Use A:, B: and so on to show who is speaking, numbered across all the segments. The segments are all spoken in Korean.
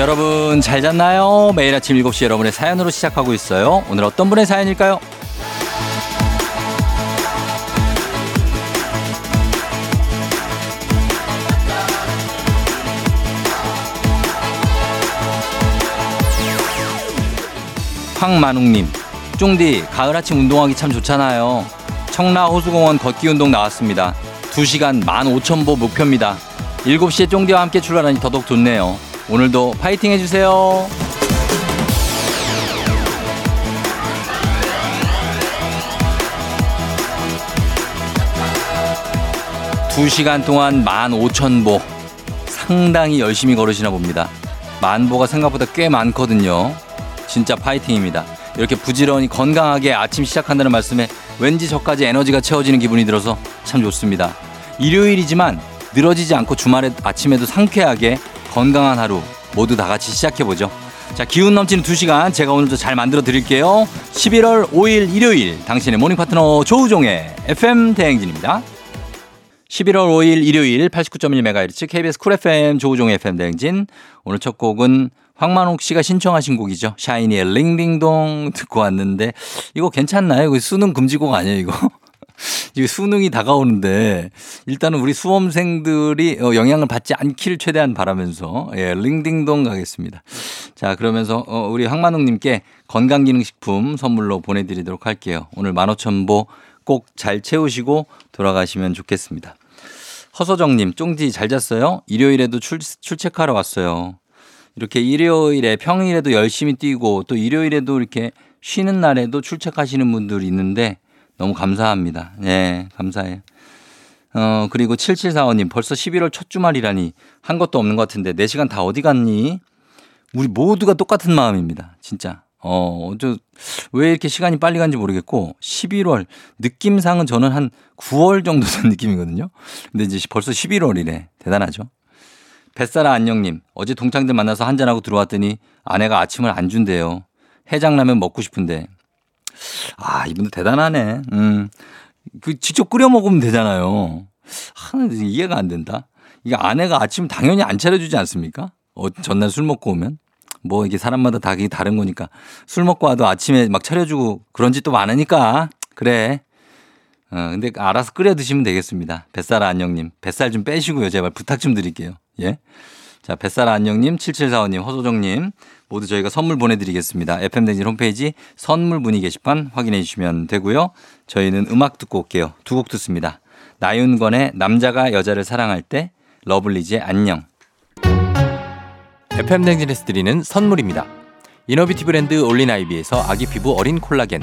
A: 여러분 잘 잤나요? 매일 아침 7시 여러분의 사연으로 시작하고 있어요. 오늘 어떤 분의 사연일까요? 황만웅님, 쫑디, 가을 아침 운동하기 참 좋잖아요. 청라 호수공원 걷기 운동 나왔습니다. 2시간 15,000보 목표입니다. 7시에 쫑디와 함께 출발하니 더더욱 좋네요. 오늘도 파이팅 해주세요. 2시간 동안 15,000보. 상당히 열심히 걸으시나 봅니다. 만보가 생각보다 꽤 많거든요. 진짜 파이팅입니다. 이렇게 부지런히 건강하게 아침 시작한다는 말씀에 왠지 저까지 에너지가 채워지는 기분이 들어서 참 좋습니다. 일요일이지만 늘어지지 않고 주말에 아침에도 상쾌하게 건강한 하루 모두 다 같이 시작해보죠. 자, 기운 넘치는 두 시간 제가 오늘도 잘 만들어 드릴게요. 11월 5일 일요일 당신의 morning 파트너 조우종의 FM 대행진입니다. 11월 5일 일요일 89.1MHz KBS Cool FM 조우종의 FM 대행진. 오늘 첫 곡은 황만옥 씨가 신청하신 곡이죠. 샤이니의 Ring Ding Dong 듣고 왔는데 이거 괜찮나요? 이거 수능 금지곡 아니에요, 이거? 이거 수능이 다가오는데 일단은 우리 수험생들이 어, 영향을 받지 않기를 최대한 바라면서 예, 링딩동 가겠습니다. 자, 그러면서 어, 우리 황만웅 님께 건강기능식품 선물로 보내드리도록 할게요. 오늘 15,000보 꼭 잘 채우시고 돌아가시면 좋겠습니다. 허서정님, 쫑디 잘 잤어요? 일요일에도 출, 출첵하러 왔어요. 이렇게 일요일에 평일에도 열심히 뛰고 또 일요일에도 이렇게 쉬는 날에도 출첵하시는 분들이 있는데 너무 감사합니다. 예, 감사해요. 어, 그리고 7745님 벌써 11월 첫 주말이라니 한 것도 없는 것 같은데 4시간 다 어디 갔니? 우리 모두가 똑같은 마음입니다. 진짜. 어, 저, 왜 이렇게 시간이 빨리 간지 모르겠고, 11월, 느낌상은 저는 한 9월 정도 된 느낌이거든요. 근데 이제 벌써 11월이래. 대단하죠. 뱃사라 안녕님, 어제 동창들 만나서 한잔하고 들어왔더니 아내가 아침을 안 준대요. 해장라면 먹고 싶은데. 아, 이분도 대단하네. 음. 그 직접 끓여 먹으면 되잖아요. 하나 이해가 안 된다. 이게 아내가 아침 당연히 안 차려주지 않습니까? 어, 전날 술 먹고 오면? 뭐 이게 사람마다 다 다른 거니까. 술 먹고 와도 아침에 막 차려주고 그런 짓도 많으니까. 그래. 어, 근데 알아서 끓여 드시면 되겠습니다. 뱃살 안녕님. 뱃살 좀 빼시고요. 제발 부탁 좀 드릴게요. 예. 자, 뱃살 안녕님, 7745님, 허소정님 모두 저희가 선물 보내드리겠습니다. FM대행진 홈페이지 선물 문의 게시판 확인해 주시면 되고요. 저희는 음악 듣고 올게요. 두 곡 듣습니다. 나윤권의 남자가 여자를 사랑할 때, 러블리즈의 안녕. FM대행진에서 드리는 선물입니다. inner beauty 브랜드 올린아이비에서 아기 피부 어린 콜라겐,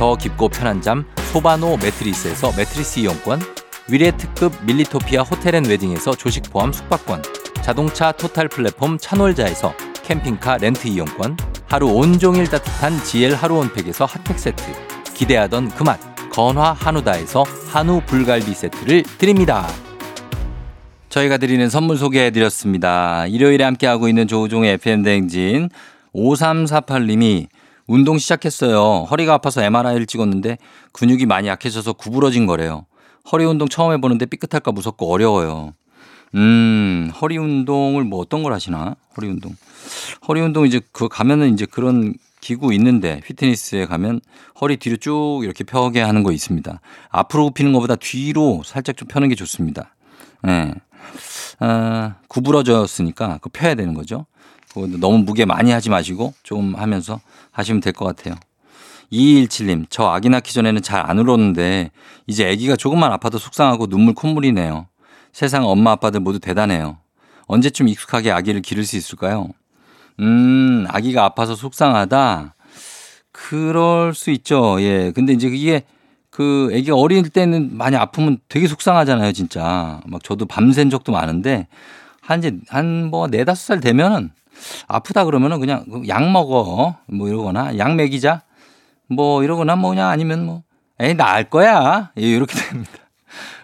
A: 더 깊고 편한 잠 소바노 매트리스에서 매트리스 이용권 위례 특급 밀리토피아 호텔 앤 웨딩에서 조식 포함 숙박권 자동차 total 플랫폼 차놀자에서 캠핑카 렌트 이용권 하루 온종일 따뜻한 GL 하루 온팩에서 핫팩 세트 기대하던 그 맛 건화 한우다에서 한우 불갈비 세트를 드립니다. 저희가 드리는 선물 소개해 드렸습니다. 일요일에 함께하고 있는 조우종의 FM대행진 5348님이 운동 시작했어요. 허리가 아파서 MRI를 찍었는데 근육이 많이 약해져서 구부러진 거래요. 허리 운동 처음 해보는데 삐끗할까 무섭고 어려워요. 음, 허리 운동을 뭐 어떤 걸 하시나? 허리 운동. 허리 운동 이제 그 가면은 이제 그런 기구 있는데 피트니스에 가면 허리 뒤로 쭉 이렇게 펴게 하는 거 있습니다. 앞으로 굽히는 것보다 뒤로 살짝 좀 펴는 게 좋습니다. 예. 네. 아, 구부러졌으니까 그 펴야 되는 거죠. 너무 무게 많이 하지 마시고 좀 하면서 하시면 될 것 같아요. 2217님, 저 아기 낳기 전에는 잘 안 울었는데 이제 아기가 조금만 아파도 속상하고 눈물 콧물이네요. 세상 엄마 아빠들 모두 대단해요. 언제쯤 익숙하게 아기를 기를 수 있을까요? 음, 아기가 아파서 속상하다. 그럴 수 있죠. 예. 근데 이제 이게 그 아기가 어릴 때는 많이 아프면 되게 속상하잖아요, 진짜. 막 저도 밤샌 적도 많은데 한 이제 한뭐 네다섯 살 되면은 아프다 그러면은 그냥 약 먹어. 뭐 이러거나 약 먹이자. 뭐 이러거나 뭐 그냥 아니면 뭐 에이 나을 거야. 예, 이렇게 됩니다.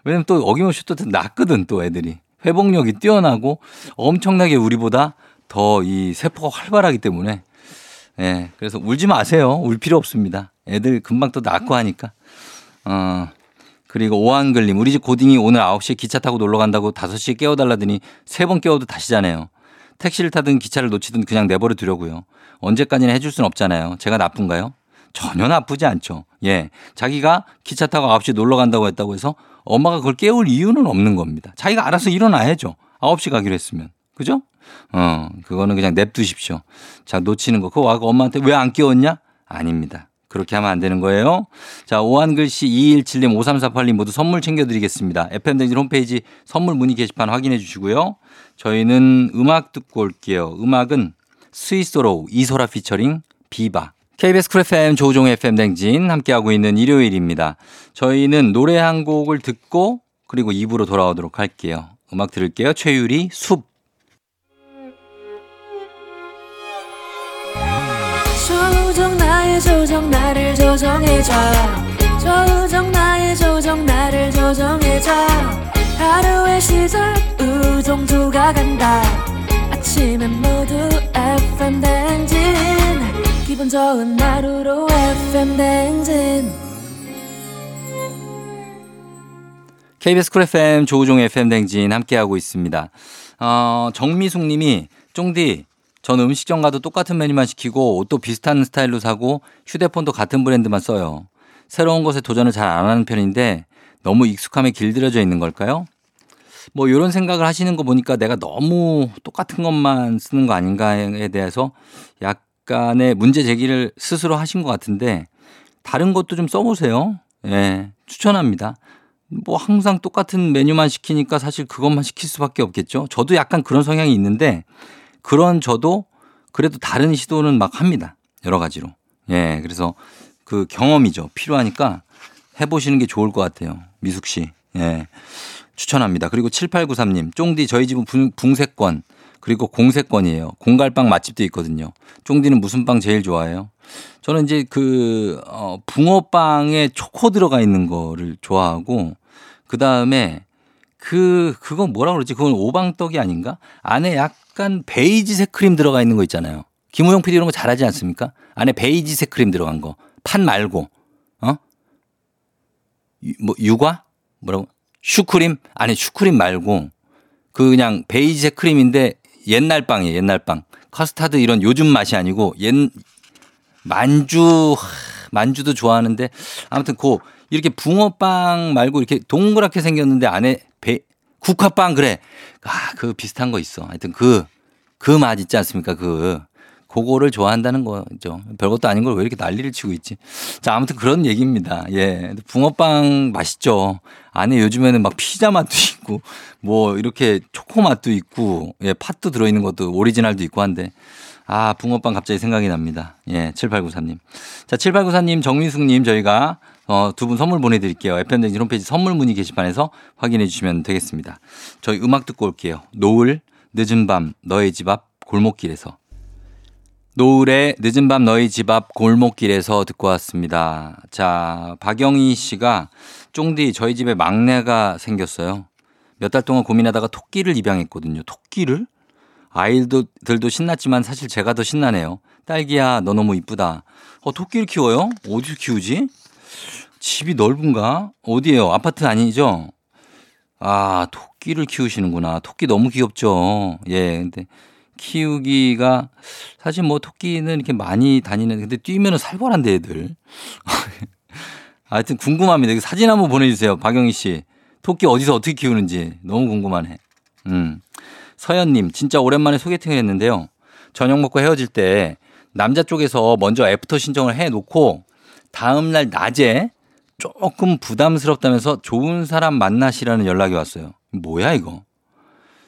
A: 왜냐면 또 어김없이 또 낫거든 또 애들이. 회복력이 뛰어나고 엄청나게 우리보다 더 이 세포가 활발하기 때문에 예, 그래서 울지 마세요. 울 필요 없습니다. 애들 금방 또 낫고 하니까. 어, 그리고 오한글님, 우리 집 고딩이 오늘 9시에 기차 타고 놀러 간다고 5시에 깨워달라더니 세 번 깨워도 다시 자네요. 택시를 타든 기차를 놓치든 그냥 내버려 두려고요. 언제까지나 해줄 순 없잖아요. 제가 나쁜가요? 전혀 나쁘지 않죠. 예. 자기가 기차 타고 9시 놀러 간다고 했다고 해서 엄마가 그걸 깨울 이유는 없는 겁니다. 자기가 알아서 일어나야죠. 9시 가기로 했으면. 그죠? 어, 그거는 그냥 냅두십시오. 자, 놓치는 거. 그거 와고 엄마한테 왜 안 깨웠냐? 아닙니다. 그렇게 하면 안 되는 거예요. 자, 오한글씨 217님, 5348님 모두 선물 챙겨드리겠습니다. FM대행진 홈페이지 선물 문의 게시판 확인해 주시고요. 저희는 음악 듣고 올게요. 음악은 스위스로 이소라 피처링 비바. KBS Cool FM 조우종의 FM 대행진 함께하고 있는 일요일입니다. 저희는 노래 한 곡을 듣고 그리고 2부로 돌아오도록 할게요. 음악 들을게요. 최유리 숲. 조정 나의 조정 나를 조정해줘. 조정 나의 조정 나를 조정해줘. 하루의 시절 우정조가 간다. 아침엔 모두 FM 댕진. 기분 좋은 하루로 FM 댕진. KBS 쿨 FM 조우종 FM 댕진 함께하고 있습니다. 어, 정미숙 님이 쫑디 전 음식점 가도 똑같은 메뉴만 시키고 옷도 비슷한 스타일로 사고 휴대폰도 같은 브랜드만 써요. 새로운 것에 도전을 잘 안 하는 편인데 너무 익숙함에 길들여져 있는 걸까요? 뭐 이런 생각을 하시는 거 보니까 내가 너무 똑같은 것만 쓰는 거 아닌가에 대해서 약간의 문제 제기를 스스로 하신 것 같은데 다른 것도 좀 써보세요. 예, 추천합니다. 뭐 항상 똑같은 메뉴만 시키니까 사실 그것만 시킬 수밖에 없겠죠. 저도 약간 그런 성향이 있는데 그런 저도 그래도 다른 시도는 막 합니다. 여러 가지로. 예, 그래서 그 경험이죠. 필요하니까 해보시는 게 좋을 것 같아요. 미숙 씨. 예. 추천합니다. 그리고 7893님, 쫑디 저희 집은 붕세권 그리고 공세권이에요. 공갈빵 맛집도 있거든요. 쫑디는 무슨 빵 제일 좋아해요? 저는 이제 그, 어, 붕어빵에 초코 들어가 있는 거를 좋아하고, 그 다음에 그, 그건 뭐라 그러지? 그건 오방떡이 아닌가? 안에 약간 베이지색 크림 들어가 있는 거 있잖아요. 김우영 PD 이런 거 잘하지 않습니까? 안에 베이지색 크림 들어간 거. 판 말고, 어? 뭐, 육아? 뭐라고? 슈크림? 아니, 슈크림 말고, 그 그냥 베이지색 크림인데 옛날 빵이에요, 옛날 빵. 커스타드 이런 요즘 맛이 아니고, 옛, 만주, 만주도 좋아하는데, 아무튼 그, 이렇게 붕어빵 말고 이렇게 동그랗게 생겼는데 안에 배, 국화빵 그래. 아, 그 비슷한 거 있어. 하여튼 그, 그 맛 있지 않습니까? 그. 그거를 좋아한다는 거죠. 별것도 아닌 걸 왜 이렇게 난리를 치고 있지? 자, 아무튼 그런 얘기입니다. 예. 붕어빵 맛있죠. 안에 요즘에는 막 피자 맛도 있고, 뭐 이렇게 초코 맛도 있고, 예, 팥도 들어있는 것도 오리지널도 있고 한데, 아, 붕어빵 갑자기 생각이 납니다. 예, 7894님. 자, 7894님, 정민숙님 저희가 어, 두 분 선물 보내드릴게요. FM댕진 홈페이지 선물 문의 게시판에서 확인해 주시면 되겠습니다. 저희 음악 듣고 올게요. 노을, 늦은 밤, 너의 집 앞 골목길에서. 노을의 늦은 밤 너희 집 앞 골목길에서 듣고 왔습니다. 자, 박영희 씨가 쫑디 저희 집에 막내가 생겼어요. 몇 달 동안 고민하다가 토끼를 입양했거든요. 토끼를? 아이들도 신났지만 사실 제가 더 신나네요. 딸기야, 너 너무 이쁘다. 어, 토끼를 키워요? 어디서 키우지? 집이 넓은가? 어디에요? 아파트 아니죠? 아, 토끼를 키우시는구나. 토끼 너무 귀엽죠. 예, 근데 키우기가 사실 뭐 토끼는 이렇게 많이 다니는 근데 뛰면은 살벌한데 애들. 하여튼 궁금합니다. 사진 한번 보내주세요. 박영희 씨. 토끼 어디서 어떻게 키우는지 너무 궁금하네. 음. 서현님, 진짜 오랜만에 소개팅을 했는데요. 저녁 먹고 헤어질 때 남자 쪽에서 먼저 애프터 신청을 해 놓고 다음날 낮에 조금 부담스럽다면서 좋은 사람 만나시라는 연락이 왔어요. 뭐야, 이거?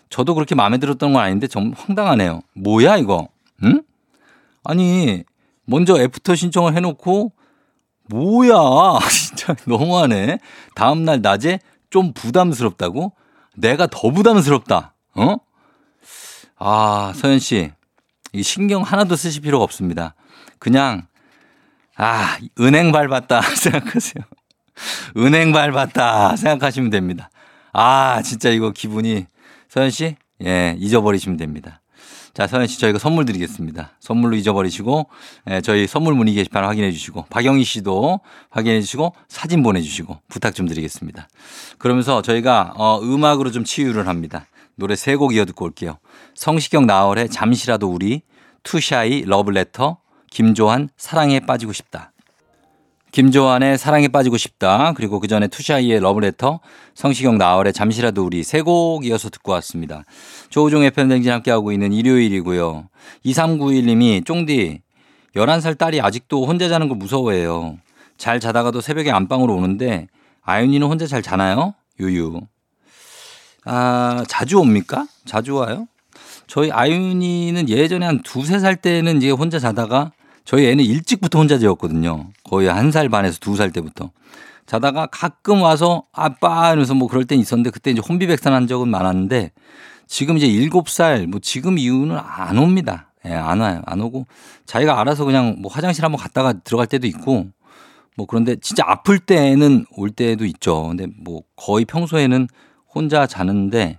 A: 저도 그렇게 마음에 들었던 건 아닌데 좀 황당하네요. 뭐야, 이거? 응? 아니, 먼저 애프터 신청을 해 놓고 뭐야, 진짜 너무하네. 다음 날 낮에 좀 부담스럽다고? 내가 더 부담스럽다. 어? 아, 서현 씨. 이 신경 하나도 쓰실 필요가 없습니다. 그냥, 아, 은행 밟았다 생각하세요. 은행 밟았다 생각하시면 됩니다. 아, 진짜 이거 기분이, 서현 씨? 예, 잊어버리시면 됩니다. 자, 서현 씨 저희가 선물 드리겠습니다. 선물로 잊어버리시고 예, 저희 선물 문의 게시판 확인해 주시고 박영희 씨도 확인해 주시고 사진 보내 주시고 부탁 좀 드리겠습니다. 그러면서 저희가 어, 음악으로 좀 치유를 합니다. 노래 세 곡 이어 듣고 올게요. 성시경 나얼의 잠시라도 우리 투샤이 러브레터 김조한 사랑에 빠지고 싶다. 김조한의 사랑에 빠지고 싶다. 그리고 그 전에 투샤이의 러브레터, 성시경 나얼의 잠시라도 우리 세 곡 이어서 듣고 왔습니다. 조우종의 FM대행진 함께하고 있는 일요일이고요. 2391님이 쫑디 11살 딸이 아직도 혼자 자는 거 무서워해요. 잘 자다가도 새벽에 안방으로 오는데 아윤이는 혼자 잘 자나요? 유유. 아, 자주 옵니까? 자주 와요? 저희 아윤이는 예전에 한 두세 살 때는 이제 혼자 자다가 저희 애는 일찍부터 혼자 재웠거든요. 거의 한 살 반에서 두 살 때부터. 자다가 가끔 와서 아빠 이러면서 뭐 그럴 땐 있었는데 그때 이제 혼비백산 한 적은 많았는데 지금 이제 일곱 살 뭐 지금 이후는 안 옵니다. 예, 안 와요. 안 오고 자기가 알아서 그냥 뭐 화장실 한번 갔다가 들어갈 때도 있고 뭐 그런데 진짜 아플 때는 올 때도 있죠. 근데 뭐 거의 평소에는 혼자 자는데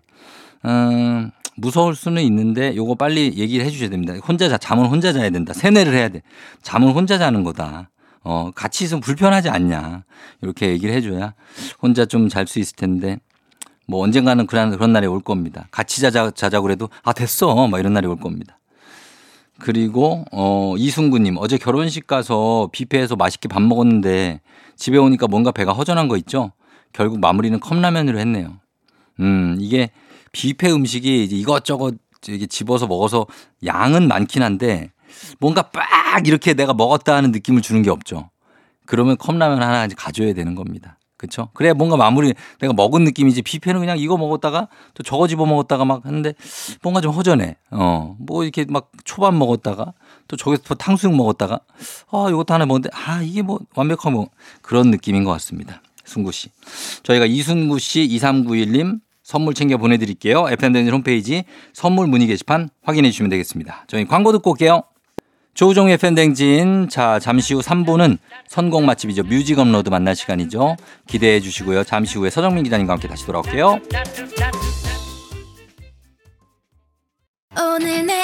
A: 음, 무서울 수는 있는데 요거 빨리 얘기를 해 주셔야 됩니다. 혼자 자, 잠은 혼자 자야 된다. 세뇌를 해야 돼. 잠은 혼자 자는 거다. 어, 같이 있으면 불편하지 않냐. 이렇게 얘기를 해줘야 혼자 좀 잘 수 있을 텐데 뭐 언젠가는 그런, 그런 날이 올 겁니다. 같이 자자, 자자고 그래도 아, 됐어. 막 이런 날이 올 겁니다. 그리고 어, 이순구님 어제 결혼식 가서 뷔페에서 맛있게 밥 먹었는데 집에 오니까 뭔가 배가 허전한 거 있죠? 결국 마무리는 컵라면으로 했네요. 음, 이게 뷔페 음식이 이것저것 이게 집어서 먹어서 양은 많긴 한데 뭔가 빡 이렇게 내가 먹었다 하는 느낌을 주는 게 없죠. 그러면 컵라면 하나 가져야 되는 겁니다. 그렇죠? 그래야 뭔가 마무리 내가 먹은 느낌이지 뷔페는 그냥 이거 먹었다가 또 저거 집어 먹었다가 막 하는데 뭔가 좀 허전해. 어. 뭐 이렇게 막 초밥 먹었다가 또 저기서 또 탕수육 먹었다가 아, 이것도 하나 먹는데 아, 이게 뭐 완벽한 뭐 그런 느낌인 것 같습니다. 순구 씨. 저희가 이순구 씨 2391님 선물 챙겨 보내드릴게요. FM대행진 홈페이지 선물 문의 게시판 확인해 주시면 되겠습니다. 저희 광고 듣고 올게요. 조우종의 FM대행진. 자, 잠시 후 3부는 선곡 맛집이죠. 뮤직 업로드 만날 시간이죠. 기대해 주시고요. 잠시 후에 서정민 기자님과 함께 다시 돌아올게요.
B: 오늘 내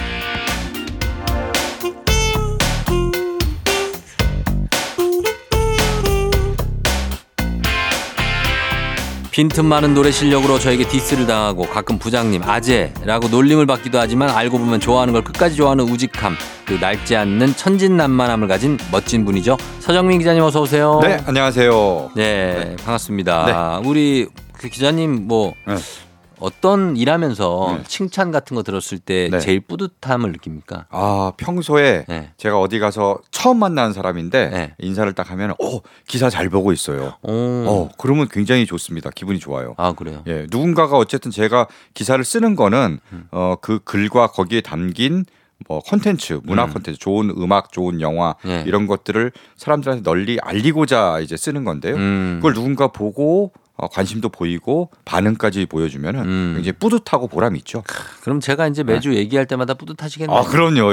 A: 빈틈 많은 노래 실력으로 저에게 디스를 당하고 가끔 부장님 아재라고 놀림을 받기도 하지만 알고 보면 좋아하는 걸 끝까지 좋아하는 우직함 그리고 낡지 않는 천진난만함을 가진 멋진 분이죠 서정민 기자님 어서 오세요.
C: 네, 안녕하세요.
A: 네, 반갑습니다. 우리 그 기자님 뭐
C: 네.
A: 어떤 일하면서
C: 네.
A: 칭찬 같은 거 들었을 때
C: 네.
A: 제일 뿌듯함을 느낍니까?
C: 아 평소에
A: 네.
C: 제가 어디 가서 처음 만나는 사람인데
A: 네.
C: 인사를 딱 하면 어 기사 잘 보고 있어요.
A: 오.
C: 어 그러면 굉장히 좋습니다. 기분이 좋아요.
A: 아 그래요.
C: 예, 누군가가 어쨌든 제가 기사를 쓰는 거는
A: 음.
C: 어그 글과 거기에 담긴 뭐 콘텐츠, 문화
A: 음.
C: 콘텐츠, 좋은 음악, 좋은 영화
A: 예.
C: 이런 것들을 사람들한테 널리 알리고자 이제 쓰는 건데요.
A: 음.
C: 그걸 누군가 보고 어, 관심도 보이고 반응까지 보여주면 은
A: 음.
C: 굉장히 뿌듯하고 보람이 있죠.
A: 그럼 제가 이제 매주 얘기할 때마다 뿌듯하시겠네요.
C: 아 그럼요.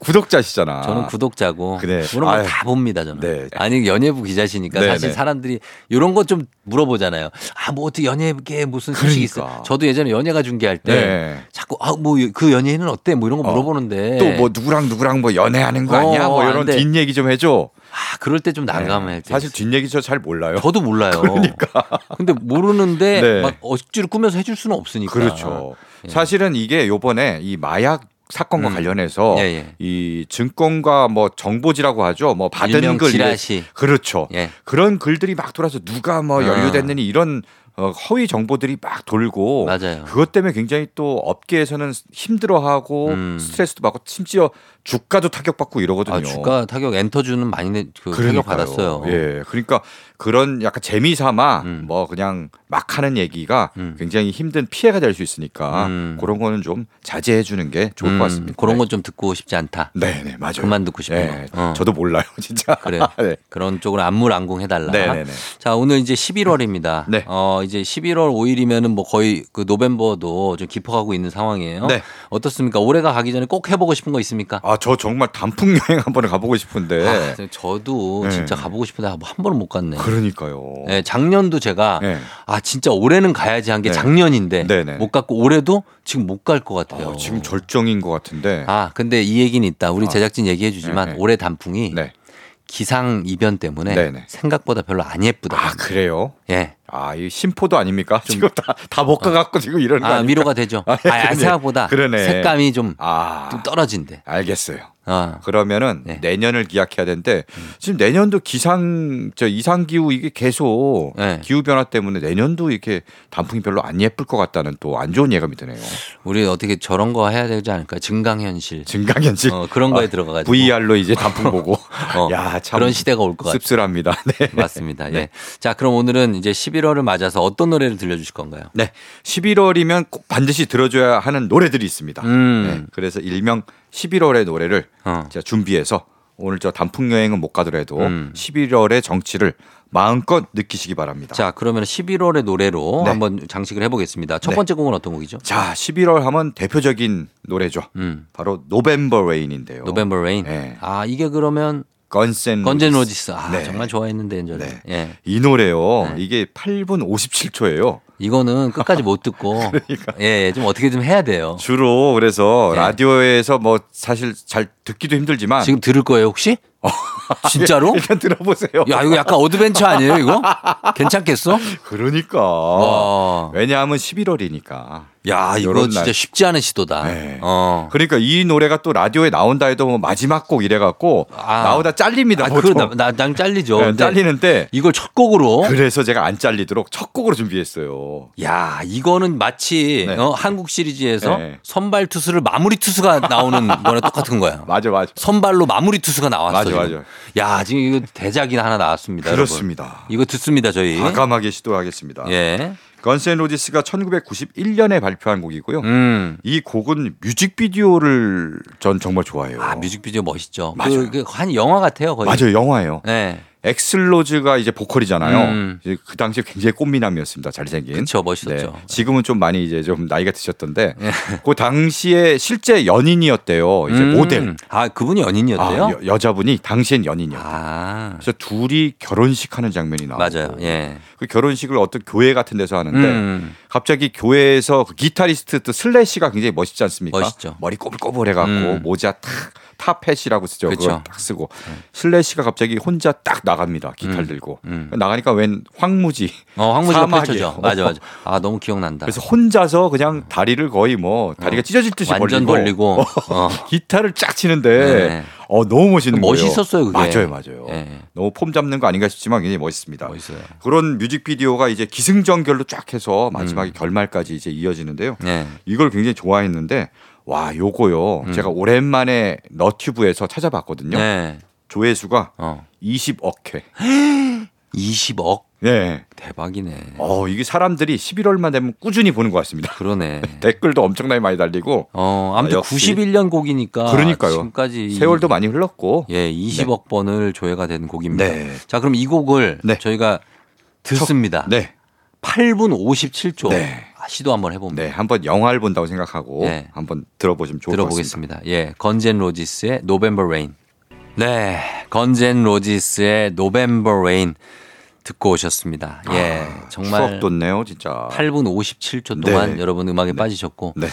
C: 구독자시잖아.
A: 저는 구독자고
C: 그래.
A: 그런 거. 다 봅니다 저는.
C: 네.
A: 아니 연예부 기자시니까
C: 네,
A: 사실
C: 네.
A: 사람들이 이런 거 좀 물어보잖아요. 아 뭐 어떻게 연예계 무슨 소식이
C: 그러니까.
A: 있어? 저도 예전에 연예가 중계할 때
C: 네.
A: 자꾸 아 뭐 그 연예인은 어때? 뭐 이런 거
C: 어.
A: 물어보는데
C: 또뭐 누구랑 누구랑 뭐 연애하는 거 아니야?
A: 어, 뭐안
C: 이런
A: 돼.
C: 뒷얘기 좀 해줘.
A: 아 그럴 때 좀 난감할
C: 네.
A: 때
C: 사실. 뒷얘기 저 잘 몰라요.
A: 저도 몰라요.
C: 그러니까.
A: 근데 모르는데
C: 네.
A: 막 억지로 꾸며서 해줄 수는 없으니까.
C: 그렇죠.
A: 예.
C: 사실은 이게 요번에 이 마약 사건과
A: 음.
C: 관련해서
A: 예, 예.
C: 이 증권과 뭐 정보지라고 하죠. 뭐 받은 글
A: 지라시.
C: 그렇죠.
A: 예.
C: 그런 글들이 막 돌아서 누가 뭐
A: 아.
C: 연루됐느니 이런 어, 허위 정보들이 막 돌고
A: 맞아요.
C: 그것 때문에 굉장히 또 업계에서는 힘들어하고
A: 음.
C: 스트레스도 받고 심지어 주가도 타격받고 이러거든요.
A: 아 주가 타격 엔터주는 많이 내, 그 타격. 받았어요.
C: 예, 그러니까 그런 약간 재미 삼아
A: 음.
C: 뭐 그냥 막 하는 얘기가
A: 음.
C: 굉장히 힘든 피해가 될 수 있으니까
A: 음.
C: 그런 거는 좀 자제해 주는 게 좋을 것 같습니다.
A: 그런
C: 네.
A: 건좀 듣고 싶지 않다.
C: 네, 네, 맞아요.
A: 그만 듣고 싶은
C: 네,
A: 거. 어.
C: 저도 몰라요, 진짜.
A: 그래요.
C: 네.
A: 그런 쪽으로 안물안공 해달라.
C: 네, 네, 네.
A: 자 오늘 이제 11월입니다.
C: 네.
A: 어 이제 11월 5일이면은 뭐 거의 그 노벰버도 좀 깊어가고 있는 상황이에요.
C: 네.
A: 어떻습니까? 올해가 가기 전에 꼭 해보고 싶은 거 있습니까?
C: 아, 저 정말 단풍 여행 한번 가보고 싶은데.
A: 아, 저도
C: 네.
A: 진짜 가보고 싶은데 한 번은 못 갔네.
C: 그러니까요.
A: 네, 작년도 제가
C: 네.
A: 아 진짜 올해는 가야지 한게
C: 네.
A: 작년인데
C: 네, 네.
A: 못 갔고 올해도 지금 못 갈 것 같아요.
C: 어, 지금 절정인 것 같은데.
A: 아 근데 이 얘기는 있다. 우리
C: 아.
A: 제작진 얘기해 주지만
C: 네, 네.
A: 올해 단풍이
C: 네.
A: 기상 이변 때문에
C: 네, 네.
A: 생각보다 별로 안 예쁘다.
C: 아, 그래요?
A: 예.
C: 아, 이 심포도 아닙니까? 지금 다, 다 볶아갖고 지금 이러는 거
A: 아,
C: 아닙니까?
A: 위로가 되죠.
C: 아,
A: 아,
C: 예,
A: 아,
C: 그러네.
A: 생각보다
C: 그러네.
A: 색감이 좀,
C: 아,
A: 좀 떨어진대.
C: 알겠어요.
A: 아,
C: 그러면은
A: 네. 음.
C: 내년을 기약해야 되는데 지금 내년도 기상 저 이상 기후 이게 계속
A: 네.
C: 기후 변화 때문에 내년도 이렇게 단풍이 별로 안 예쁠 것 같다는 또 안 좋은 예감이 드네요.
A: 우리 어떻게 저런 거 해야 되지 않을까? 증강현실.
C: 증강현실
A: 어, 그런 거에
C: 아,
A: 들어가가지고.
C: VR로 이제 단풍 보고
A: 어,
C: 야, 참
A: 그런 시대가 올 것 같아요.
C: 씁쓸합니다. 네.
A: 맞습니다.
C: 네.
A: 예. 자, 그럼 오늘은 이제 11월을 맞아서 어떤 노래를 들려주실 건가요?
C: 네. 11월이면 꼭 반드시 들어줘야 하는 노래들이 있습니다.
A: 음.
C: 네. 그래서 일명 11월의 노래를
A: 어.
C: 제가 준비해서 오늘 저 단풍 여행은 못 가더라도
A: 음.
C: 11월의 정취를 마음껏 느끼시기 바랍니다.
A: 자, 그러면 11월의 노래로
C: 네.
A: 한번 장식을 해보겠습니다. 첫
C: 네.
A: 번째 곡은 어떤 곡이죠?
C: 자, 11월 하면 대표적인 노래죠.
A: 음.
C: 바로 November Rain인데요.
A: November Rain.
C: 네.
A: 아, 이게 그러면 Guns N' Guns N' Roses. 아,
C: 네.
A: 정말 좋아했는데, 예전에.
C: 네.
A: 예.
C: 이 노래요.
A: 네.
C: 이게 8분 57초예요.
A: 이거는 끝까지 못 듣고.
C: 그러니까.
A: 예, 예, 좀 어떻게 좀 해야 돼요.
C: 주로 그래서
A: 네.
C: 라디오에서 뭐 사실 잘 듣기도 힘들지만
A: 지금 들을 거예요, 혹시? 진짜로?
C: 일단 들어보세요.
A: 야, 이거 약간 어드벤처 아니에요, 이거? 괜찮겠어?
C: 그러니까
A: 와.
C: 왜냐하면 11월이니까.
A: 야, 이거 진짜
C: 날.
A: 쉽지 않은 시도다.
C: 네.
A: 어.
C: 그러니까 이 노래가 또 라디오에 나온다 해도 뭐 마지막 곡 이래갖고
A: 아.
C: 나오다 잘립니다.
A: 아,
C: 보통.
A: 그, 나, 나, 난 잘리죠.
C: 네, 잘리는데
A: 이걸 첫 곡으로.
C: 그래서 제가 안 잘리도록 첫 곡으로 준비했어요.
A: 야, 이거는 마치
C: 네.
A: 어, 한국 시리즈에서
C: 네.
A: 선발 투수를 마무리 투수가 나오는 거랑 똑같은 거야.
C: 맞아, 맞아.
A: 선발로 마무리 투수가 나왔어.
C: 맞아. 맞아.
A: 야, 지금 이거 대작이 하나 나왔습니다. 여러분.
C: 그렇습니다.
A: 이거 듣습니다, 저희.
C: 과감하게 시도하겠습니다.
A: 예.
C: Guns N' Roses가 1991년에 발표한 곡이고요.
A: 음.
C: 이 곡은 뮤직비디오를 전 정말 좋아해요.
A: 아, 뮤직비디오 멋있죠.
C: 맞아요.
A: 그, 그 한 영화 같아요, 거의.
C: 맞아요, 영화예요.
A: 네.
C: Axl Rose가 이제 보컬이잖아요.
A: 음.
C: 이제 그 당시에 굉장히 꽃미남이었습니다. 잘생긴.
A: 그쵸, 멋있었죠.
C: 네. 지금은 좀 많이 이제 좀 나이가 드셨던데
A: 예.
C: 그 당시에 실제 연인이었대요. 이제
A: 음.
C: 모델.
A: 아, 그분이 연인이었대요?
C: 아, 여, 저분이 당시엔 연인이었어요.
A: 아.
C: 그래서 둘이 결혼식 하는 장면이 나오고
A: 맞아요. 예.
C: 그 결혼식을 어떤 교회 같은 데서 하는데
A: 음.
C: 갑자기 교회에서 그 기타리스트 또 슬래시가 굉장히 멋있지 않습니까?
A: 멋있죠.
C: 머리 꼬불꼬불해갖고
A: 음.
C: 모자 탁 top hat이라고 쓰죠.
A: 그쵸.
C: 그걸 딱 쓰고 슬래시가 갑자기 혼자 딱 나갑니다. 기타를
A: 음,
C: 들고
A: 음.
C: 나가니까 웬 황무지
A: 어, 황무지가
C: 사막이에요.
A: 펼쳐져. 맞아, 맞아. 아, 너무 기억난다.
C: 그래서 혼자서 그냥 다리를 거의 뭐 다리가 찢어질 듯이
A: 완전
C: 벌리고,
A: 벌리고. 어.
C: 기타를 쫙 치는데
A: 네.
C: 어 너무 멋있는 거예요.
A: 멋있었어요, 그게.
C: 맞아요, 맞아요.
A: 예.
C: 너무 폼 잡는 거 아닌가 싶지만 굉장히 멋있습니다.
A: 멋있어요.
C: 그런 뮤직비디오가 이제 기승전결로 쫙 해서
A: 음.
C: 마지막에 결말까지 이제 이어지는데요.
A: 네.
C: 이걸 굉장히 좋아했는데 와 요거요.
A: 음.
C: 제가 오랜만에 너튜브에서 찾아봤거든요.
A: 네.
C: 조회수가
A: 어.
C: 20억 회.
A: 20억?
C: 네.
A: 대박이네.
C: 어 이게 사람들이 11월만 되면 꾸준히 보는 것 같습니다.
A: 그러네.
C: 댓글도 엄청나게 많이 달리고
A: 어, 아무튼
C: 아, 역시.
A: 91년 곡이니까
C: 그러니까요.
A: 지금까지 이-
C: 세월도 많이 흘렀고
A: 예, 20억 번을 조회가 된 곡입니다.
C: 네.
A: 자, 그럼 이 곡을
C: 네.
A: 저희가 듣습니다.
C: 네.
A: 8분 57초.
C: 네.
A: 아, 시도 한번 해봅니다.
C: 네, 한번 영화를 본다고 생각하고
A: 네.
C: 한번 들어보시면 좋을 것 같습니다.
A: 들어보겠습니다. 예, Guns N' Roses의 November Rain. 네, Guns N' Roses의 November Rain 듣고 오셨습니다. 예,
C: 아,
A: 정말
C: 추억 돋네요, 진짜.
A: 8분 57초 동안
C: 네.
A: 여러분 음악에 빠지셨고
C: 네.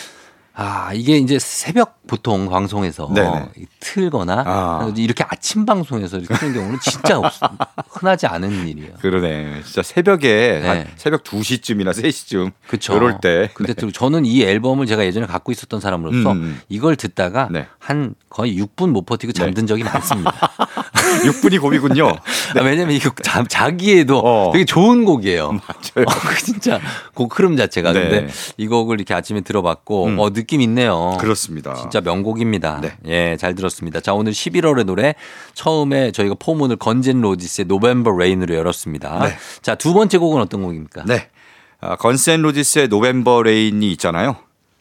A: 아, 이게 이제 새벽 보통 방송에서
C: 네네.
A: 틀거나
C: 아.
A: 이렇게 아침 방송에서 이렇게 트는 경우는 진짜 없, 흔하지 않은 일이에요.
C: 그러네. 진짜 새벽에
A: 네.
C: 한 새벽 2시쯤이나 3시쯤
A: 그쵸.
C: 이럴 때
A: 그때 또 저는 이 앨범을 제가 예전에 갖고 있었던 사람으로서
C: 음.
A: 이걸 듣다가
C: 네.
A: 한 거의 6분 못 버티고 잠든 적이 많습니다.
C: 6분이 고비군요.
A: 아, 왜냐면 이거 자, 자기에도
C: 어.
A: 되게 좋은 곡이에요.
C: 맞아요.
A: 어, 진짜 곡 흐름 자체가.
C: 네.
A: 근데 이 곡을 이렇게 아침에 들어봤고
C: 음.
A: 어, 느낌 있네요.
C: 그렇습니다.
A: 진짜 명곡입니다.
C: 네.
A: 예, 잘 들었습니다. 자, 오늘 11월의 노래 처음에 저희가 포문을 Guns N' Roses의 November Rain으로 열었습니다.
C: 네.
A: 자, 두 번째 곡은 어떤 곡입니까?
C: 네. 아, Guns N' Roses의 November Rain이 있잖아요.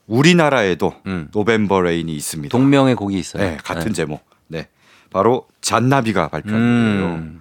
C: 우리나라에도
A: 음.
C: November Rain이 있습니다.
A: 동명의 곡이 있어요.
C: 네, 같은 제목. 네. 바로 잔나비가 발표한 거예요.
A: 음,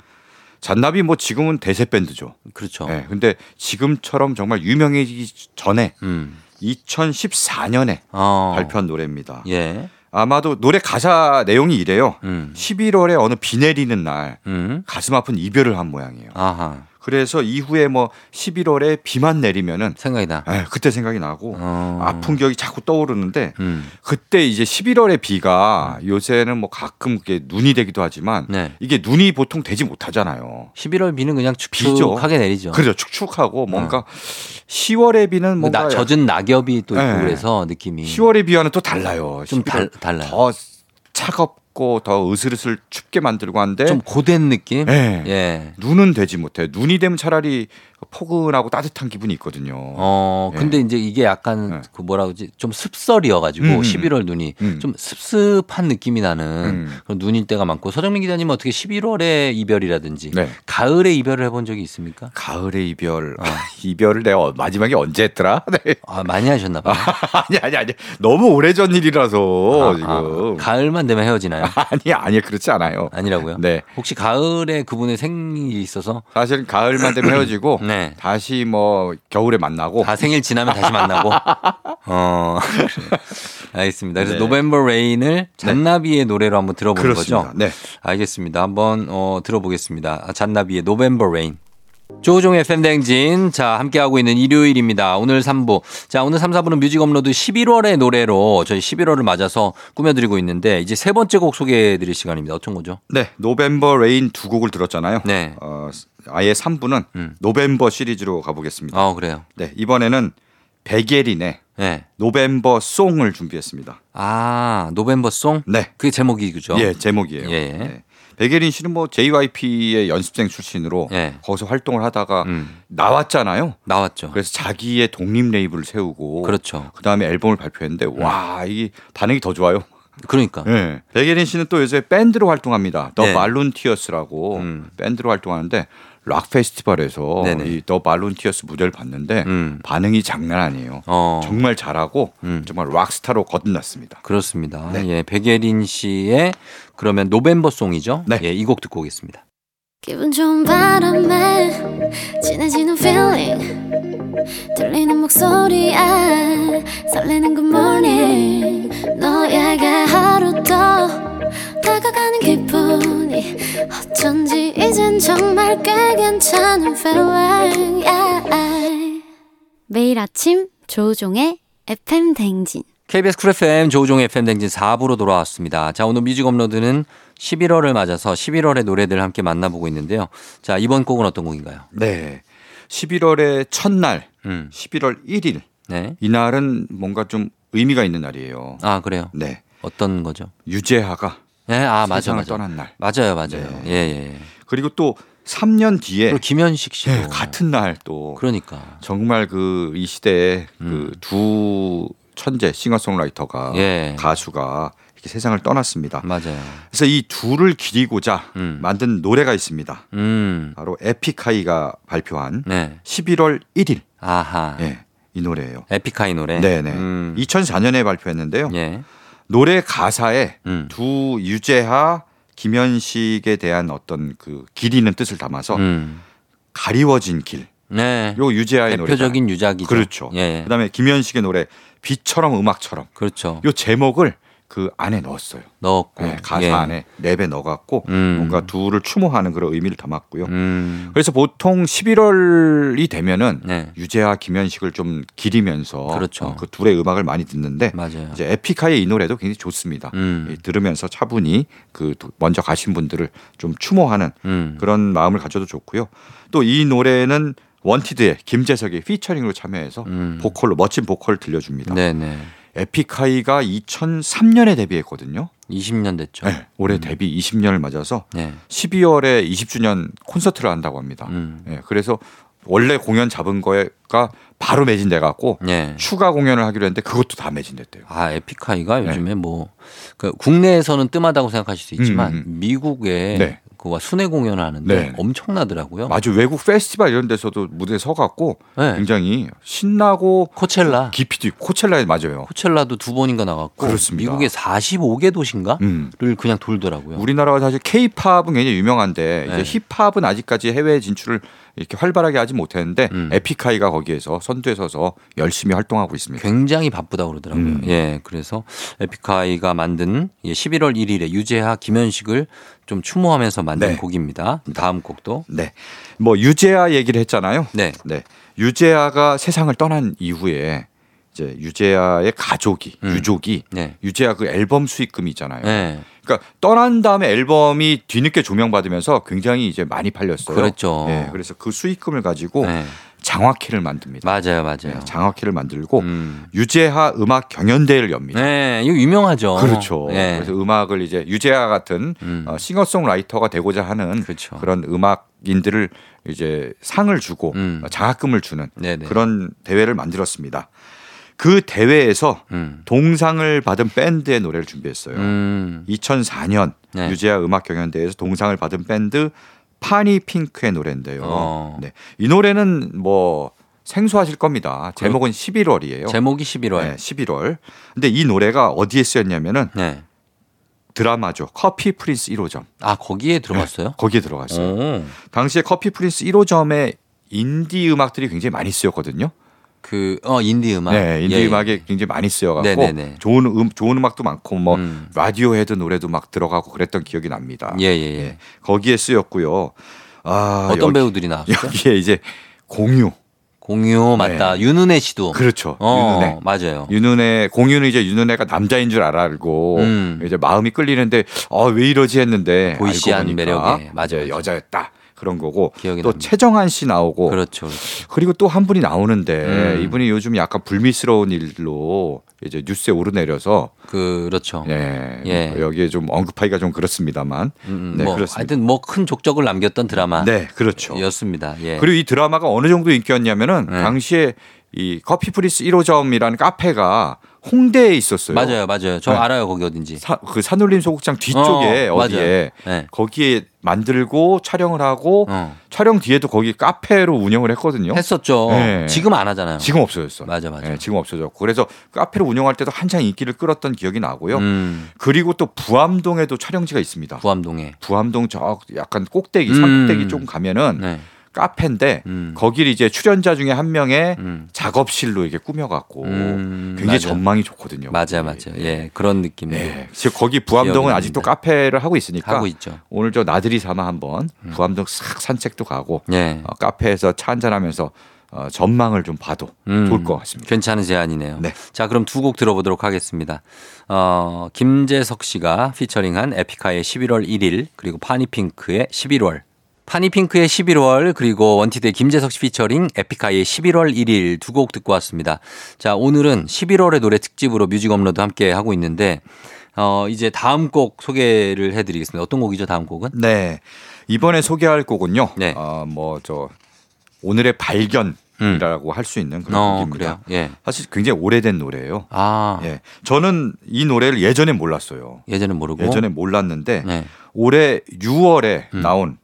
C: 잔나비 뭐 지금은 대세 밴드죠.
A: 그렇죠.
C: 네, 근데 지금처럼 정말 유명해지기 전에
A: 음.
C: 2014년에
A: 어.
C: 발표한 노래입니다.
A: 예.
C: 아마도 노래 가사 내용이 이래요.
A: 음.
C: 11월에 어느 비 내리는 날
A: 음.
C: 가슴 아픈 이별을 한 모양이에요.
A: 아하.
C: 그래서 이후에 뭐 11월에 비만 내리면은
A: 생각이 나.
C: 에, 그때 생각이 나고
A: 어.
C: 아픈 기억이 자꾸 떠오르는데
A: 음.
C: 그때 이제 11월의 비가 요새는 뭐 가끔 그게 눈이 되기도 하지만
A: 네.
C: 이게 눈이 보통 되지 못하잖아요.
A: 11월 비는 그냥. 축축하게 내리죠.
C: 그래요. 축축하고 뭔가 10월의 비는
A: 뭐
C: 뭔가
A: 나, 젖은 낙엽이 또 있고
C: 네.
A: 그래서 느낌이
C: 10월의 비와는 또 달라요.
A: 좀
C: 11월
A: 달, 달라요.
C: 더 차갑 고 더 으슬으슬 춥게 만들고 한데
A: 좀 고된 느낌?
C: 네.
A: 예.
C: 눈은 되지 못해. 눈이 되면 차라리 포근하고 따뜻한 기분이 있거든요.
A: 어,
C: 예.
A: 근데 이제 이게 약간
C: 네.
A: 그 뭐라 그러지? 좀 습설이어가지고
C: 음, 음,
A: 11월 눈이
C: 음.
A: 좀 습습한 느낌이 나는
C: 음.
A: 그런 눈일 때가 많고 서정민 기자님은 어떻게 11월의 이별이라든지
C: 네.
A: 가을의 이별을 해본 적이 있습니까?
C: 가을의 이별.
A: 어.
C: 이별을 내가 어- 마지막에 언제 했더라? 네.
A: 아, 많이 하셨나 봐요.
C: 아니 아니 아니. 너무 오래전 일이라서
A: 아,
C: 지금.
A: 아, 가을만 되면 헤어지나요?
C: 아니 아니 그렇지 않아요.
A: 아니라고요?
C: 네.
A: 혹시 가을에 그분의 생일이 있어서
C: 사실 가을만 되면 헤어지고
A: 네.
C: 다시 뭐 겨울에 만나고
A: 다 생일 지나면 다시 만나고. 어. 알겠습니다. 그래서
C: 네.
A: November Rain을 잔나비의 노래로 한번 들어보는
C: 그렇습니다.
A: 거죠.
C: 네.
A: 알겠습니다. 한번 어, 들어보겠습니다. 아, 잔나비의 November Rain. 조우종의 FM댕진. 자, 함께하고 있는 일요일입니다. 오늘 3부. 자, 오늘 3, 4부는 뮤직 업로드 11월의 노래로 저희 11월을 맞아서 꾸며드리고 있는데 이제 세 번째 곡 소개해 드릴 시간입니다. 어떤 거죠?
C: 네. November Rain 두 곡을 들었잖아요.
A: 네.
C: 어, 아예 3부는
A: 음.
C: November 시리즈로 가보겠습니다.
A: 아, 그래요.
C: 네. 이번에는 백예린의
A: 네.
C: November Song을 준비했습니다.
A: 아, November Song?
C: 네.
A: 그게 제목이 그죠?
C: 예, 제목이에요.
A: 예.
C: 네. 백예린 씨는 뭐 JYP의 연습생 출신으로
A: 예.
C: 거기서 활동을 하다가
A: 음.
C: 나왔잖아요.
A: 나왔죠.
C: 그래서 자기의 독립 레이블을 세우고
A: 그렇죠.
C: 그다음에 앨범을 발표했는데 와, 이 반응이 더 좋아요.
A: 그러니까.
C: 예. 백예린 씨는 또 요새 밴드로 활동합니다. The
A: 네.
C: Volunteers라고
A: 음.
C: 밴드로 활동하는데 락 페스티벌에서. 이 The Volunteers 무대를 봤는데
A: 음.
C: 반응이 장난 아니에요.
A: 어.
C: 정말 잘하고
A: 음.
C: 정말 락스타로 거듭났습니다.
A: 그렇습니다.
C: 네.
A: 예, 백예린 씨의 그러면 November Song이죠?
C: 네.
A: 예, 이 곡 듣고 오겠습니다.
B: 기분 좋은 바람에 진해지는 feeling 들리는 목소리에 설레는 good morning 너에게 하루 더 다가가는 기분이 어쩐지 이젠 정말 꽤 괜찮은 feeling yeah. 매일 아침 조우종의 FM댕진
A: KBS 쿨 FM 조우종의 FM댕진 4부로 돌아왔습니다. 자, 오늘 뮤직 업로드는 11월을 맞아서 11월의 노래들 함께 만나보고 있는데요. 자, 이번 곡은 어떤 곡인가요?
C: 네. 11월의 첫날,
A: 음.
C: 11월 1일.
A: 네.
C: 이날은 뭔가 좀 의미가 있는 날이에요.
A: 아, 그래요?
C: 네.
A: 어떤 거죠?
C: 유재하가
A: 네, 아, 맞아, 맞아.
C: 떠난 날.
A: 맞아요, 맞아요.
C: 네.
A: 예, 예.
C: 그리고 또 3년 뒤에
A: 김현식 씨도.
C: 네, 같은 날 또
A: 그러니까.
C: 정말 그 이 시대에
A: 음.
C: 그두 천재 싱어송라이터가
A: 예.
C: 가수가 이렇게 세상을 떠났습니다.
A: 맞아요.
C: 그래서 이 둘을 기리고자
A: 음.
C: 만든 노래가 있습니다.
A: 음.
C: 바로 에픽하이가 발표한
A: 네.
C: 11월 1일.
A: 아하.
C: 예. 이 노래예요.
A: 에픽하이 노래.
C: 네네.
A: 음.
C: 2004년에 발표했는데요.
A: 예.
C: 노래 가사에
A: 음.
C: 두 유재하, 김현식에 대한 어떤 그길 있는 뜻을 담아서
A: 음.
C: 가리워진 길.
A: 네.
C: 요 유재하의 노래.
A: 대표적인 유작이죠.
C: 그렇죠.
A: 예.
C: 그다음에 김현식의 노래 비처럼 음악처럼
A: 그렇죠.
C: 요 제목을 그 안에 넣었어요.
A: 넣었고.
C: 네, 가사
A: 예.
C: 안에 랩에 넣어갖고
A: 음.
C: 뭔가 둘을 추모하는 그런 의미를 담았고요.
A: 음.
C: 그래서 보통 11월이 되면은
A: 네.
C: 유재하, 김현식을 좀 기리면서
A: 그렇죠.
C: 어, 그 둘의 음악을 많이 듣는데
A: 맞아요.
C: 이제 에픽하의 이 노래도 굉장히 좋습니다.
A: 음.
C: 이 들으면서 차분히 그 도- 먼저 가신 분들을 좀 추모하는
A: 음.
C: 그런 마음을 가져도 좋고요. 또 이 노래는 원티드의 김재석이 피처링으로 참여해서
A: 음.
C: 보컬로 멋진 보컬을 들려줍니다.
A: 네네.
C: 에픽하이가 2003년에 데뷔했거든요.
A: 20년 됐죠.
C: 네, 올해 데뷔 20년을 맞아서
A: 네.
C: 12월에 20주년 콘서트를 한다고 합니다.
A: 음.
C: 네, 그래서 원래 공연 잡은 거가 바로 매진돼 갖고
A: 네.
C: 추가 공연을 하기로 했는데 그것도 다 매진됐대요.
A: 아, 에픽하이가
C: 네.
A: 요즘에 뭐, 그 국내에서는 뜸하다고 생각하실 수 있지만,
C: 음, 음.
A: 미국에
C: 네.
A: 그와 순회 공연을 하는데
C: 네.
A: 엄청나더라고요.
C: 아주 외국 페스티벌 이런 데서도 무대에 서 갖고
A: 네.
C: 굉장히 신나고
A: 코첼라.
C: 깊이도 있고 코첼라에 맞아요.
A: 코첼라도 두 번인가 나갔고,
C: 그렇습니다.
A: 미국의 45개 도시인가?
C: 음.
A: 를 그냥 돌더라고요.
C: 우리나라가 사실 케이팝은 굉장히 유명한데
A: 네.
C: 이제 힙합은 아직까지 해외 진출을 이렇게 활발하게 하지 못했는데
A: 음.
C: 에픽하이가 거기에서 선두에 서서 열심히 활동하고 있습니다.
A: 굉장히 바쁘다고 그러더라고요.
C: 음.
A: 예, 그래서 에픽하이가 만든 예, 11월 1일에 유재하, 김현식을 좀 추모하면서 만든
C: 네.
A: 곡입니다. 다음 곡도
C: 네. 뭐 유재하 얘기를 했잖아요.
A: 네,
C: 네. 유재하가 세상을 떠난 이후에 이제 유재하의 가족이
A: 음.
C: 유족이
A: 네,
C: 유재하 그 앨범 수익금이 있잖아요.
A: 네,
C: 그러니까 떠난 다음에 앨범이 뒤늦게 조명받으면서 굉장히 이제 많이 팔렸어요.
A: 그랬죠.
C: 네, 그래서 그 수익금을 가지고
A: 네.
C: 장화키를 만듭니다.
A: 맞아요, 맞아요.
C: 네, 장화키를 만들고
A: 음.
C: 유재하 음악 경연대회를 엽니다.
A: 네, 이거 유명하죠.
C: 그렇죠.
A: 네.
C: 그래서 음악을 이제 유재하 같은
A: 음.
C: 어, 싱어송라이터가 되고자 하는
A: 그렇죠.
C: 그런 음악인들을 이제 상을 주고
A: 음.
C: 어, 장학금을 주는
A: 네네.
C: 그런 대회를 만들었습니다. 그 대회에서
A: 음.
C: 동상을 받은 밴드의 노래를 준비했어요.
A: 음.
C: 2004년
A: 네.
C: 유재하 음악 경연대회에서 동상을 받은 밴드 파니 핑크의 노래인데요.
A: 어.
C: 네. 이 노래는 뭐 생소하실 겁니다. 제목은 11월이에요.
A: 제목이 11월.
C: 네, 11월. 근데 이 노래가 어디에 쓰였냐면은
A: 네.
C: 드라마죠. 커피 프린스 1호점.
A: 아, 거기에 들어갔어요?
C: 거기에 들어갔어요.
A: 오.
C: 당시에 커피 프린스 1호점에 인디 음악들이 굉장히 많이 쓰였거든요.
A: 그, 어, 인디 음악.
C: 네, 인디
A: 예, 예.
C: 음악이 굉장히 많이 쓰여갖고
A: 네네네.
C: 좋은 음 좋은 음악도 많고 뭐
A: 음.
C: 라디오 헤드 노래도 막 들어가고 그랬던 기억이 납니다.
A: 예, 예, 예.
C: 예, 거기에 쓰였고요. 아,
A: 어떤
C: 여기-
A: 배우들이 나왔어요?
C: 여기에 이제 공유.
A: 공유 맞다. 윤은혜 씨도.
C: 그렇죠.
A: 어,
C: 윤은혜.
A: 맞아요.
C: 윤은혜 공유는 이제 윤은혜가 남자인 줄 알고
A: 음.
C: 이제 마음이 끌리는데 어, 왜 이러지 했는데
A: 보이시한 매력에. 맞아요.
C: 여자였다 그런 거고 또
A: 납니다.
C: 채정안 씨 나오고
A: 그렇죠. 그렇죠.
C: 그리고 또 한 분이 나오는데
A: 음.
C: 이분이 요즘 약간 불미스러운 일로 이제 뉴스에 오르내려서
A: 그렇죠.
C: 예,
A: 예.
C: 여기에 좀 언급하기가 좀 그렇습니다만
A: 음,
C: 네,
A: 뭐
C: 그렇습니다.
A: 하여튼 뭐 큰 족적을 남겼던 드라마.
C: 네 그렇죠.
A: 였습니다. 예.
C: 그리고 이 드라마가 어느 정도 인기였냐면은
A: 네.
C: 당시에 이 커피 프린스 1호점이라는 카페가 홍대에 있었어요.
A: 맞아요, 맞아요. 저
C: 네.
A: 알아요 거기 어딘지.
C: 사- 그 산울림 소극장 뒤쪽에
A: 어,
C: 어, 뒤에.
A: 네.
C: 거기에 만들고 촬영을 하고
A: 어.
C: 촬영 뒤에도 거기 카페로 운영을 했거든요.
A: 했었죠.
C: 네.
A: 지금 안 하잖아요.
C: 지금 없어졌어.
A: 맞아, 맞아.
C: 네, 지금 없어졌고 그래서 카페를 운영할 때도 한창 인기를 끌었던 기억이 나고요.
A: 음,
C: 그리고 또 부암동에도 촬영지가 있습니다.
A: 부암동에.
C: 부암동 저 약간 꼭대기
A: 음.
C: 산꼭대기 좀 가면은
A: 네.
C: 카페인데
A: 음.
C: 거기를 이제 출연자 중에 한 명의
A: 음.
C: 작업실로 이렇게 꾸며갖고
A: 음,
C: 굉장히
A: 맞아.
C: 전망이 좋거든요.
A: 맞아. 맞아. 예, 그런 느낌.
C: 네. 즉 거기 부암동은 아직도. 카페를 하고 있으니까
A: 하고 있죠.
C: 오늘 저 나들이 삼아 한번 부암동 싹 산책도 가고
A: 예.
C: 어, 카페에서 차 한잔하면서 어, 전망을 좀 봐도
A: 음,
C: 좋을 것 같습니다.
A: 괜찮은 제안이네요.
C: 네.
A: 자, 그럼 두 곡 들어보도록 하겠습니다. 어, 김재석 씨가 피처링한 에픽하이의 11월 1일 그리고 파니핑크의 11월. 파니핑크의 11월 그리고 원티드의 김재석 씨 피처링 에픽하이의 11월 1일 두 곡 듣고 왔습니다. 자, 오늘은 11월의 노래 특집으로 뮤직 업로드 함께 하고 있는데 어, 이제 다음 곡 소개를 해 드리겠습니다. 어떤 곡이죠, 다음 곡은?
C: 네. 이번에 소개할 곡은요.
A: 네.
C: 어, 뭐저 오늘의 발견 이라고 할수 있는 그런
A: 어,
C: 곡입니다.
A: 그래요. 예.
C: 사실 굉장히 오래된 노래예요.
A: 아,
C: 예. 저는 이 노래를 예전에 몰랐어요.
A: 예전엔 모르고
C: 예전에 몰랐는데
A: 네.
C: 올해 6월에
A: 음.
C: 나온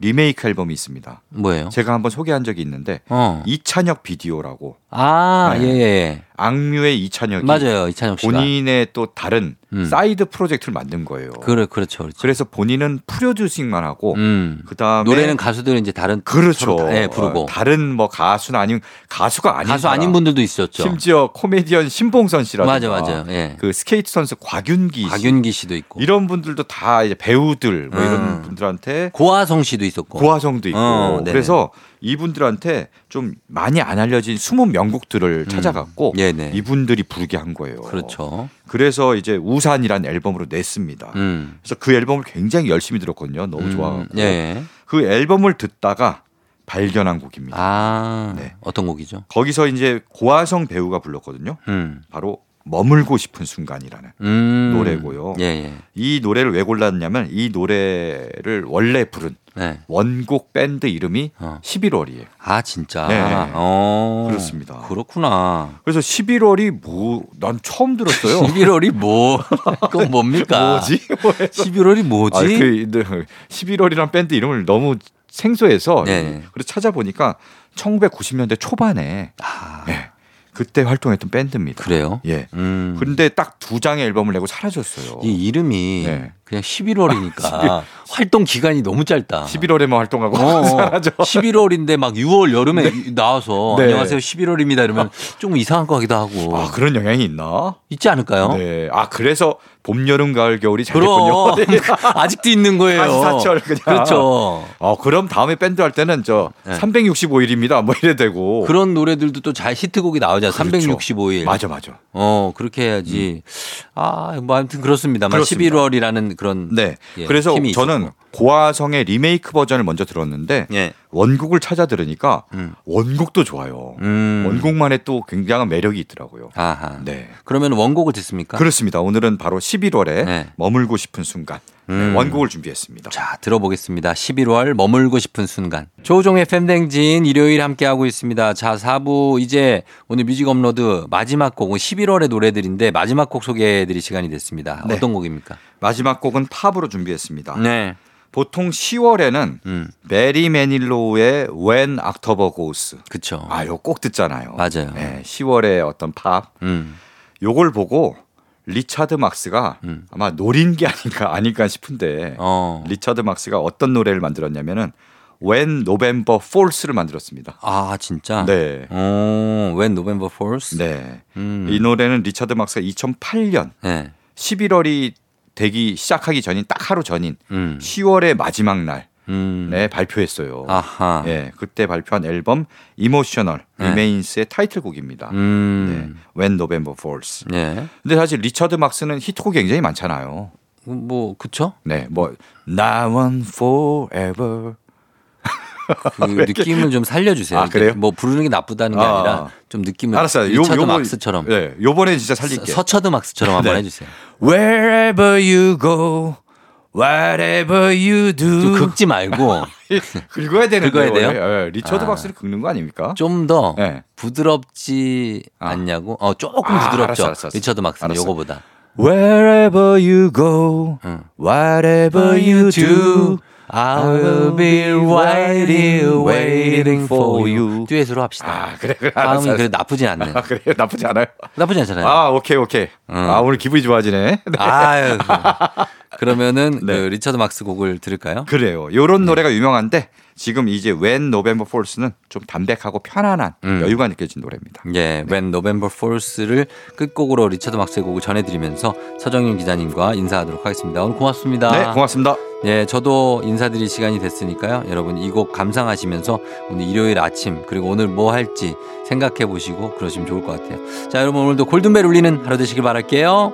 C: 리메이크 앨범이 있습니다.
A: 뭐예요?
C: 제가 한번 소개한 적이 있는데
A: 어.
C: 이찬혁 비디오라고
A: 아,
C: 네.
A: 예, 예.
C: 악뮤의 이찬혁이
A: 맞아요. 이찬혁 씨가.
C: 본인의 또 다른
A: 음.
C: 사이드 프로젝트를 만든 거예요.
A: 그래, 그렇죠. 그렇죠.
C: 그래서 본인은 프로듀싱만 하고
A: 음.
C: 그다음에
A: 노래는 가수들 이제 다른
C: 그렇죠.
A: 다- 예, 부르고
C: 어, 다른 뭐 가수나 아니면 가수가 아닌
A: 가수. 아닌 분들도 있었죠.
C: 심지어 코미디언 신봉선 씨라든가
A: 맞아, 맞아요. 예.
C: 그 스케이트 선수 곽윤기 씨
A: 곽윤기 씨도 있고
C: 이런 분들도 다 이제 배우들 뭐
A: 음.
C: 이런 분들한테
A: 고아성 씨도 있었고.
C: 고아성도 있고
A: 어, 네네.
C: 그래서 이분들한테 좀 많이 안 알려진 숨은 명곡들을 찾아갔고
A: 음. 네네.
C: 이분들이 부르게 한 거예요.
A: 그렇죠.
C: 그래서 이제 우산이라는 앨범으로 냈습니다.
A: 음.
C: 그래서 그 앨범을 굉장히 열심히 들었거든요. 너무
A: 음,
C: 좋아하고
A: 예.
C: 그 앨범을 듣다가 발견한 곡입니다.
A: 아.
C: 네.
A: 어떤 곡이죠?
C: 거기서 이제 고화성 배우가 불렀거든요.
A: 음.
C: 바로 머물고 싶은 순간이라는
A: 음.
C: 노래고요.
A: 예, 예.
C: 이 노래를 왜 골랐냐면 이 노래를 원래 부른
A: 네.
C: 원곡 밴드 이름이
A: 어.
C: 11월이에요.
A: 아, 진짜.
C: 네.
A: 어.
C: 그렇습니다.
A: 그렇구나.
C: 그래서 11월이 뭐 난 처음 들었어요.
A: 11월이 뭐? 그건 뭡니까?
C: 뭐지?
A: 11월이 뭐지?
C: 아, 그 11월이란 밴드 이름을 너무 생소해서
A: 네.
C: 그래서 찾아보니까 1990년대 초반에
A: 아,
C: 네, 그때 활동했던 밴드입니다.
A: 그래요?
C: 예.
A: 음.
C: 근데 딱 두 장의 앨범을 내고 사라졌어요.
A: 이 이름이
C: 네.
A: 그냥 11월이니까 활동 기간이 너무 짧다.
C: 11월에만 활동하고
A: 어,
C: 사라져.
A: 11월인데 막 6월 여름에 나와서
C: 네.
A: 안녕하세요 11월입니다 이러면 조금 이상한 것 같기도 하고
C: 아 그런 영향이 있나?
A: 있지 않을까요?
C: 네. 아 그래서 봄, 여름, 가을, 겨울이 잘했군요.
A: 그럼 아직도 있는 거예요.
C: 사시사철 그냥.
A: 그렇죠.
C: 어 그럼 다음에 밴드 할 때는 저
A: 네.
C: 365일입니다. 뭐 이래 되고.
A: 그런 노래들도 또 잘 히트곡이 나오잖아요.
C: 그렇죠.
A: 365일.
C: 맞아 맞아.
A: 어 그렇게 해야지. 아뭐 아무튼 그렇습니다만
C: 그렇습니다.
A: 11월이라는 그런
C: 네.
A: 예,
C: 그래서 저는
A: 있었고.
C: 고아성의 리메이크 버전을 먼저 들었는데
A: 예.
C: 원곡을 찾아 들으니까
A: 음.
C: 원곡도 좋아요.
A: 음.
C: 원곡만의 또 굉장한 매력이 있더라고요.
A: 아하.
C: 네.
A: 그러면 원곡을 듣습니까?
C: 그렇습니다. 오늘은 바로 11월에
A: 네.
C: 머물고 싶은 순간 네,
A: 음.
C: 원곡을 준비했습니다.
A: 자, 들어보겠습니다. 11월 머물고 싶은 순간. 조우종의 FM댕진 일요일 함께 하고 있습니다. 자, 4부 이제 오늘 뮤직 업로드 마지막 곡은 11월의 노래들인데 마지막 곡 소개해드릴 시간이 됐습니다.
C: 네.
A: 어떤 곡입니까?
C: 마지막 곡은 팝으로 준비했습니다.
A: 네.
C: 보통 10월에는
A: 음,
C: 배리 매닐로우의 When October Goes
A: 그쵸.
C: 아, 이거 꼭 듣잖아요.
A: 맞아요.
C: 네, 10월의 어떤 팝
A: 음,
C: 요걸 보고 리차드 막스가
A: 음.
C: 아마 노린 게 아닌가 아닐까 싶은데
A: 어.
C: 리차드 막스가 어떤 노래를 만들었냐면은 When November Falls를 만들었습니다.
A: 아, 진짜?
C: 네.
A: 어, when November Falls?
C: 네.
A: 음.
C: 이 노래는 리차드 막스가 2008년
A: 네.
C: 11월이 되기 시작하기 전인 딱 하루 전인
A: 음.
C: 10월의 마지막 날에
A: 음.
C: 발표했어요.
A: 아하.
C: 예, 그때 발표한 앨범 Emotional
A: 네.
C: Remains의 타이틀곡입니다.
A: 음.
C: 네. When November Falls.
A: 네.
C: 근데 사실 리처드 막스는 히트곡이 굉장히 많잖아요.
A: 뭐, 그쵸?
C: 네, 뭐 Now and Forever.
A: 그 느낌을 좀 살려주세요.
C: 아, 그래요?
A: 뭐 부르는 게 나쁘다는 게
C: 아.
A: 아니라 좀 느낌을
C: 알았어요. 요-
A: 리차드
C: 요번-
A: 막스처럼
C: 네, 요번에 진짜 살릴게.
A: 서처드 막스처럼 한번
C: 네.
A: 해주세요.
C: Wherever you go, whatever you do.
A: 좀 긁지 말고
C: 긁어야 되는데
A: 긁어야 돼요?
C: 원래. 예, 리처드
A: 아.
C: 박스를 긁는 거 아닙니까?
A: 좀더
C: 네.
A: 부드럽지
C: 아.
A: 않냐고? 어 조금
C: 아,
A: 부드럽죠.
C: 알았어, 알았어, 알았어.
A: 리처드
C: 알았어.
A: 요거보다.
C: Wherever you go,
A: 응.
C: whatever you do,
A: I will be right here waiting for you. 듀엣으로 합시다.
C: 아 그래 그래.
A: 마음이 그래 나쁘진 않네.
C: 아 그래 나쁘지 않아요.
A: 나쁘지 않잖아요.
C: 아 오케이 오케이. 아 오늘 기분이 좋아지네. 네.
A: 아유. 그러면은
C: 네.
A: 그 리처드 막스 곡을 들을까요?
C: 그래요. 요런 노래가 유명한데 지금 이제 When November Falls는 좀 담백하고 편안한
A: 음.
C: 여유가 느껴진 노래입니다.
A: 예, When November Falls를 끝곡으로 리처드 막스의 곡을 전해드리면서 서정윤 기자님과 인사하도록 하겠습니다. 오늘 고맙습니다.
C: 네 고맙습니다.
A: 예, 저도 인사드릴 시간이 됐으니까요. 여러분 이 곡 감상하시면서 오늘 일요일 아침 그리고 오늘 뭐 할지 생각해 보시고 그러시면 좋을 것 같아요. 자, 여러분 오늘도 골든벨 울리는 하루 되시길 바랄게요.